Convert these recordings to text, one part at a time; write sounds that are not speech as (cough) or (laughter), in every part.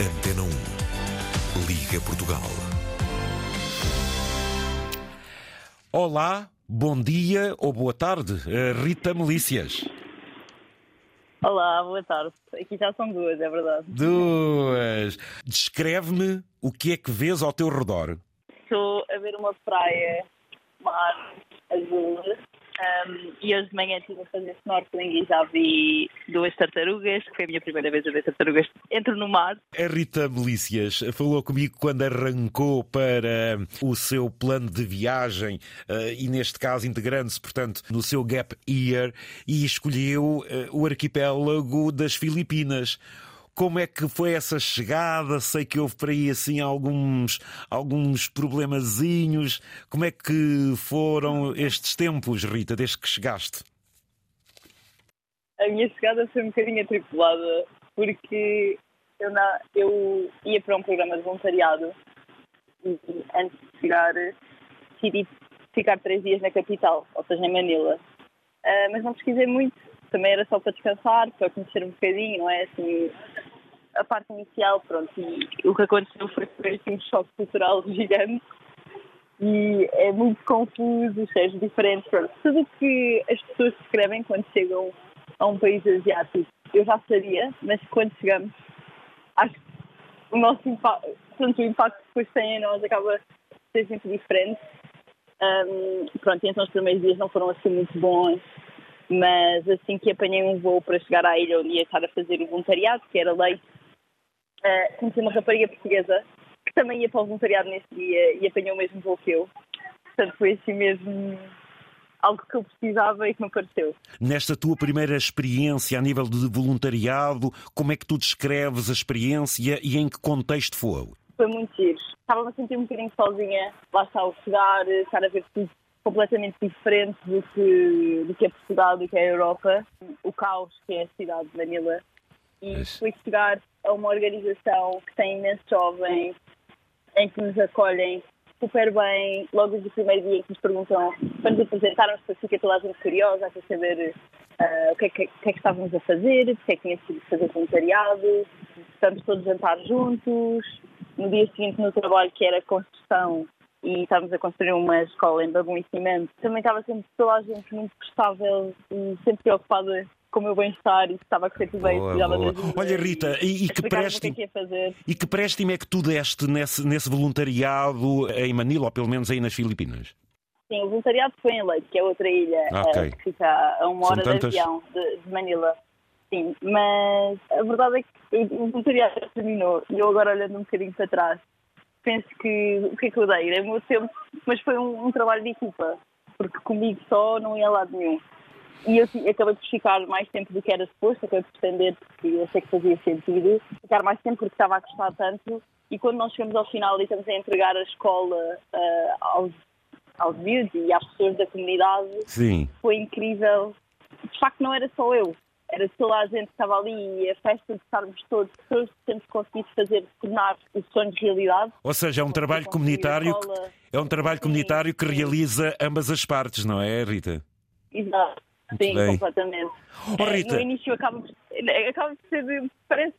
Antena 1. Liga Portugal. Olá, bom dia ou boa tarde, eh, Rita Melícias. Olá, boa tarde. Aqui já são duas, é verdade. Duas. Descreve-me o que é que vês ao teu redor. Estou a ver uma praia, mar azul, um, e hoje de manhã estive a fazer snorkeling e já vi duas tartarugas, que foi a minha primeira vez a ver tartarugas. Entro no mar. A Rita Melícias falou comigo quando arrancou para o seu plano de viagem eh, e, neste caso, integrando-se, portanto, no seu Gap Year e escolheu eh, o arquipélago das Filipinas. Como é que foi essa chegada? Sei que houve por aí assim alguns, alguns problemazinhos. Como é que foram estes tempos, Rita, desde que chegaste? A minha chegada foi um bocadinho atripulada, porque eu, na, eu ia para um programa de voluntariado e antes de chegar decidi ficar três dias na capital, ou seja, em Manila. Ah, mas não pesquisei muito, também era só para descansar, para conhecer um bocadinho, não é? Assim, a parte inicial, pronto, e o que aconteceu foi foi assim, um choque cultural (laughs) gigante e é muito confuso, cheios diferentes, pronto. Tudo o que as pessoas escrevem quando chegam a um país asiático, eu já sabia, mas quando chegamos, acho que o nosso impacto, portanto, o impacto que depois tem em nós acaba por ser sempre diferente. Um, pronto, então os primeiros dias não foram assim muito bons, mas assim que apanhei um voo para chegar à ilha onde ia estar a fazer o voluntariado, que era leite, uh, conheci uma rapariga portuguesa que também ia para o voluntariado nesse dia e apanhou o mesmo voo que eu. Portanto, foi assim mesmo algo que eu precisava e que me apareceu. Nesta tua primeira experiência a nível de voluntariado, como é que tu descreves a experiência e em que contexto foi? Foi muito giro. Estava-me a sentir um bocadinho sozinha, lá está ao chegar, estar a ver tudo completamente diferente do que, do que é Portugal, do que é a Europa. O caos que é a cidade de Manila. E foi chegar a uma organização que tem imensos jovens, em que nos acolhem super bem, logo desde o primeiro dia que nos perguntam, para nos apresentarmos, depois fica toda a gente curiosa a saber ah, o, que é que, que é que estávamos a fazer, porque é que tínhamos sido fazer voluntariado, estamos todos a jantar juntos. No dia seguinte, no trabalho, que era construção, e estávamos a construir uma escola em e Cimento, também estava sempre toda a gente muito prestável e sempre preocupada com o meu bem-estar e se estava a correr tudo bem. Boa, boa. Olha, Rita, e- e que préstimo- que é. E que préstimo é que tu deste nesse, nesse voluntariado em Manila, ou pelo menos aí nas Filipinas? Sim, o voluntariado foi em Leite, que é outra ilha eh, que fica a uma São hora tantas? de avião de, de Manila. Sim, mas a verdade é que o voluntariado já terminou e eu agora olhando um bocadinho para trás, penso que o que é que eu dei? Dei o meu tempo, mas foi um, um trabalho de equipa, porque comigo só não ia a lado nenhum. E eu acabei por ficar mais tempo do que era suposto, acabei por estender porque eu achei que fazia sentido, ficar mais tempo porque estava a gostar tanto. E quando nós chegamos ao final e estamos a entregar a escola ah, aos, aos miúdos e às pessoas da comunidade, Sim. foi incrível. De facto, não era só eu, era toda a gente que estava ali e a festa de estarmos todos, todos temos conseguido fazer, tornar os sonhos realidade. Ou seja, é um trabalho comunitário, que- é um trabalho comunitário que realiza ambas as partes, não é, Rita? Exato. Muito Sim, bem. completamente. Oh, Eh, Rita. No início acaba por, acaba por ser, parece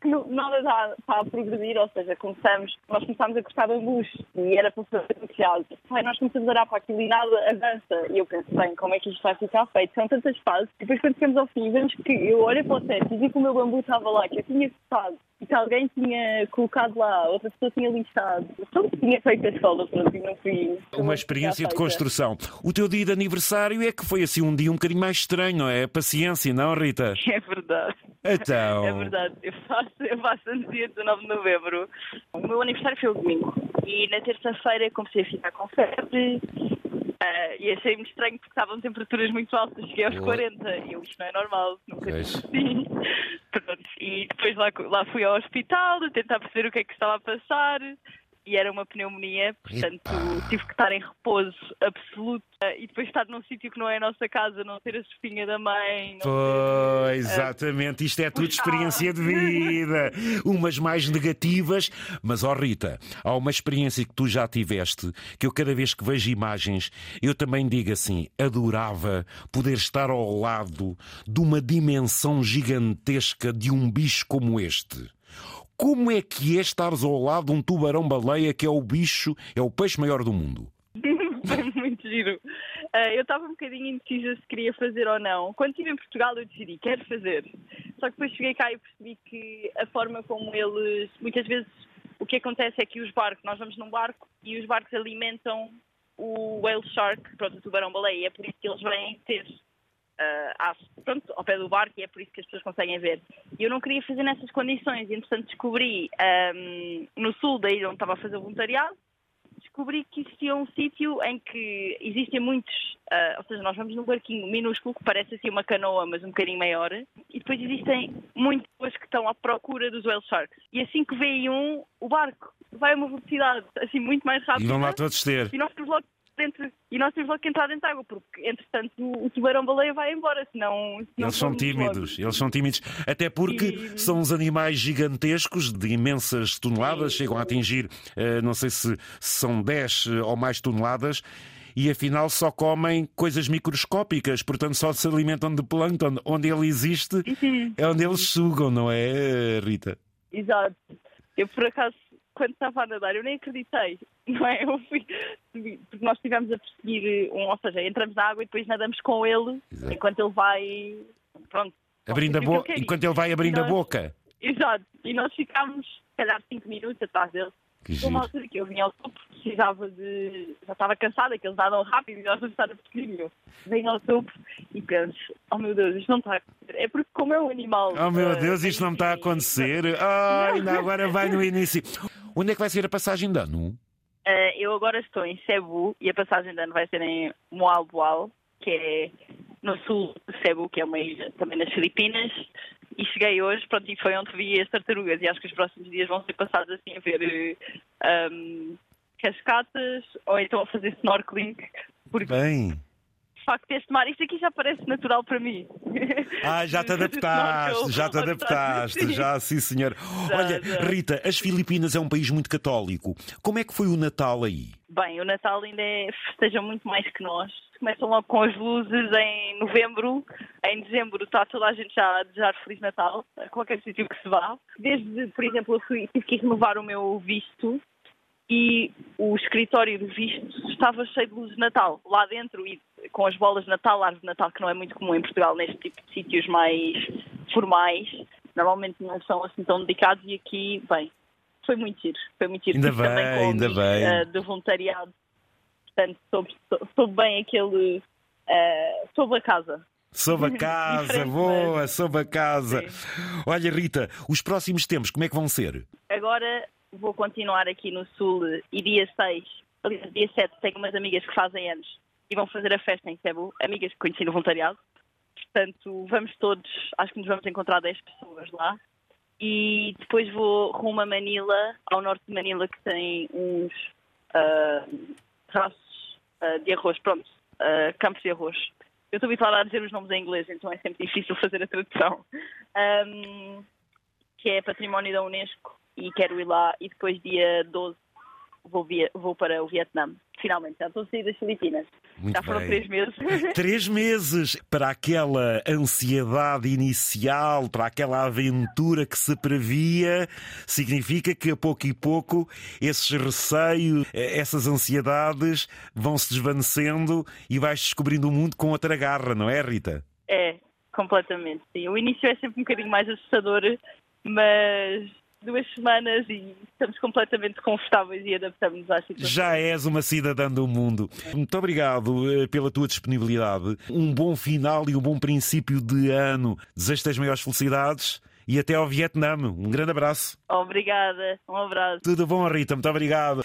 que não- nada está, está a progredir, ou seja, começamos, nós começámos a cortar bambus e era para fazer negociado. Bem, nós começamos a olhar para aquilo e nada avança. E eu penso, bem, como é que isto vai ficar feito? São tantas fases. E depois quando chegamos ao fim, vemos que eu olho para o teto e vi que o meu bambu estava lá, que eu tinha cortado e que alguém tinha colocado lá, outra pessoa tinha lixado. Então tinha feito a escola, pronto, e não fui. Uma experiência de construção. O teu dia de aniversário é que foi assim um dia um bocadinho mais estranho, não é? Paciência, não, Rita? (laughs) É verdade. Então. (laughs) É verdade, eu faço, eu faço no dia 19 de novembro. O meu aniversário foi o domingo e na terça-feira comecei a ficar com febre ah, e achei muito estranho porque estavam temperaturas muito altas, cheguei aos Boa. 40 e eu, isto não é normal, nunca assim. (laughs) Pronto, e depois lá, lá fui ao hospital a tentar perceber o que é que estava a passar e era uma pneumonia, portanto Epá. tive que estar em repouso absoluto e depois estar num sítio que não é a nossa casa, não ter a espinha da mãe. Não ter, Pois, exatamente, isto é tudo experiência de vida. Umas mais negativas, mas ó Rita, há uma experiência que tu já tiveste, que eu cada vez que vejo imagens, eu também digo assim: adorava poder estar ao lado de uma dimensão gigantesca de um bicho como este. Como é que é estares ao lado de um tubarão-baleia que é o bicho, é o peixe maior do mundo? (laughs) Foi muito giro. Uh, eu estava um bocadinho indecisa se queria fazer ou não. Quando estive em Portugal, eu decidi, quero fazer. Só que depois cheguei cá e percebi que a forma como eles. Muitas vezes o que acontece é que os barcos, nós vamos num barco e os barcos alimentam o whale shark, pronto, o tubarão-baleia, é por isso que eles vêm ter uh, pronto, ao pé do barco e é por isso que as pessoas conseguem ver. E eu não queria fazer nessas condições, e entretanto descobri um, no sul da ilha onde estava a fazer o voluntariado, descobri que existia um sítio em que existem muitos, uh, ou seja, nós vamos num barquinho minúsculo que parece assim uma canoa, mas um bocadinho maior, e depois existem muitas pessoas que estão à procura dos whale sharks. E assim que vem um, o barco vai a uma velocidade assim muito mais rápida. E vão lá todos ter. E nós temos logo dentro, e nós temos logo que entrar dentro da água, porque entretanto o, tubarão-baleia vai embora, senão. senão eles são tímidos, logo. eles são tímidos, até porque e... são uns animais gigantescos de imensas toneladas, Sim. chegam a atingir, uh, não sei se são 10 eh, ou mais toneladas. E afinal só comem coisas microscópicas, portanto só se alimentam de plâncton. Onde ele existe é onde eles sugam, não é, Rita? Exato. Eu por acaso quando estava a nadar, eu nem acreditei, (laughs) não é? Eu fui, porque nós estivemos a perseguir um, ou seja, entramos na água e depois nadamos com ele Exato. enquanto ele vai, pronto. Abrindo a boca, enquanto ele vai abrindo nós, a boca. Exato, e nós ficámos, se calhar, 5 minutos atrás dele. Que uma altura que eu vinha ao topo, precisava de. Já estava cansada, que eles nadam rápido e nós vamos estar a perseguir-me. Venho ao topo e penso: oh meu Deus, isto não está a acontecer. É porque, como é um animal. Oh meu uh, Deus, isto não está a acontecer. Oh, ainda (laughs) agora vai no início. Onde é que vai ser a passagem de ano? Uh, eu agora estou em Cebu e a passagem de ano vai ser em Moalboal, que é no sul de Cebu, que é uma ilha também nas Filipinas. E cheguei hoje, pronto, e foi onde vi as tartarugas. E acho que os próximos dias vão ser passados assim a ver um, cascatas ou então a fazer snorkeling. Porque... Bem de facto este mar, isto aqui já parece natural para mim. Ah, já te (laughs) adaptaste, já te adaptaste, já sim senhor. Olha, Rita, as Filipinas é um país muito católico. Como é que foi o Natal aí? Bem, o Natal ainda é, festeja muito mais que nós. Começam logo com as luzes em novembro, em dezembro está toda a gente já a desejar Feliz Natal, a qualquer sítio que se vá. Desde, por exemplo, eu fui, tive que renovar o meu visto e o escritório do visto estava cheio de luzes de Natal lá dentro e com as bolas de Natal, árvore de Natal, que não é muito comum em Portugal neste tipo de sítios mais formais. Normalmente não são assim tão dedicados e aqui, bem, foi muito giro. Foi muito giro. Ainda bem, também ainda bem. Uh, do voluntariado. Portanto, soube, soube bem aquele. Uh, soube a casa. Sob a (laughs) casa, boa, sob a casa. Sim. Olha, Rita, os próximos tempos, como é que vão ser? Agora vou continuar aqui no Sul e dia 6, aliás, dia 7, tenho umas amigas que fazem anos e vão fazer a festa em Cebu, amigas que conheci no voluntariado. Portanto, vamos todos, acho que nos vamos encontrar 10 pessoas lá. E depois vou rumo a Manila, ao norte de Manila, que tem uns uh, uh, de arroz, pronto, uh, campos de arroz. Eu estou habituada a dizer os nomes em inglês, então é sempre difícil fazer a tradução. Um, que é património da Unesco e quero ir lá e depois dia 12 vou, via, vou para o Vietnã. Finalmente, já estou a sair das Filipinas. Muito já foram bem. três meses. (laughs) Três meses para aquela ansiedade inicial, para aquela aventura que se previa, significa que a pouco e pouco esses receios, eh, essas ansiedades vão se desvanecendo e vais descobrindo o mundo com outra garra, não é, Rita? É, completamente, sim. O início é sempre um bocadinho mais assustador, mas duas semanas e estamos completamente confortáveis e adaptamos à situação. Já és uma cidadã do mundo. Muito obrigado eh, pela tua disponibilidade. Um bom final e um bom princípio de ano. Desejo-te as maiores felicidades e até ao Vietnã. Um grande abraço. Obrigada. Um abraço. Tudo bom, Rita? Muito obrigado.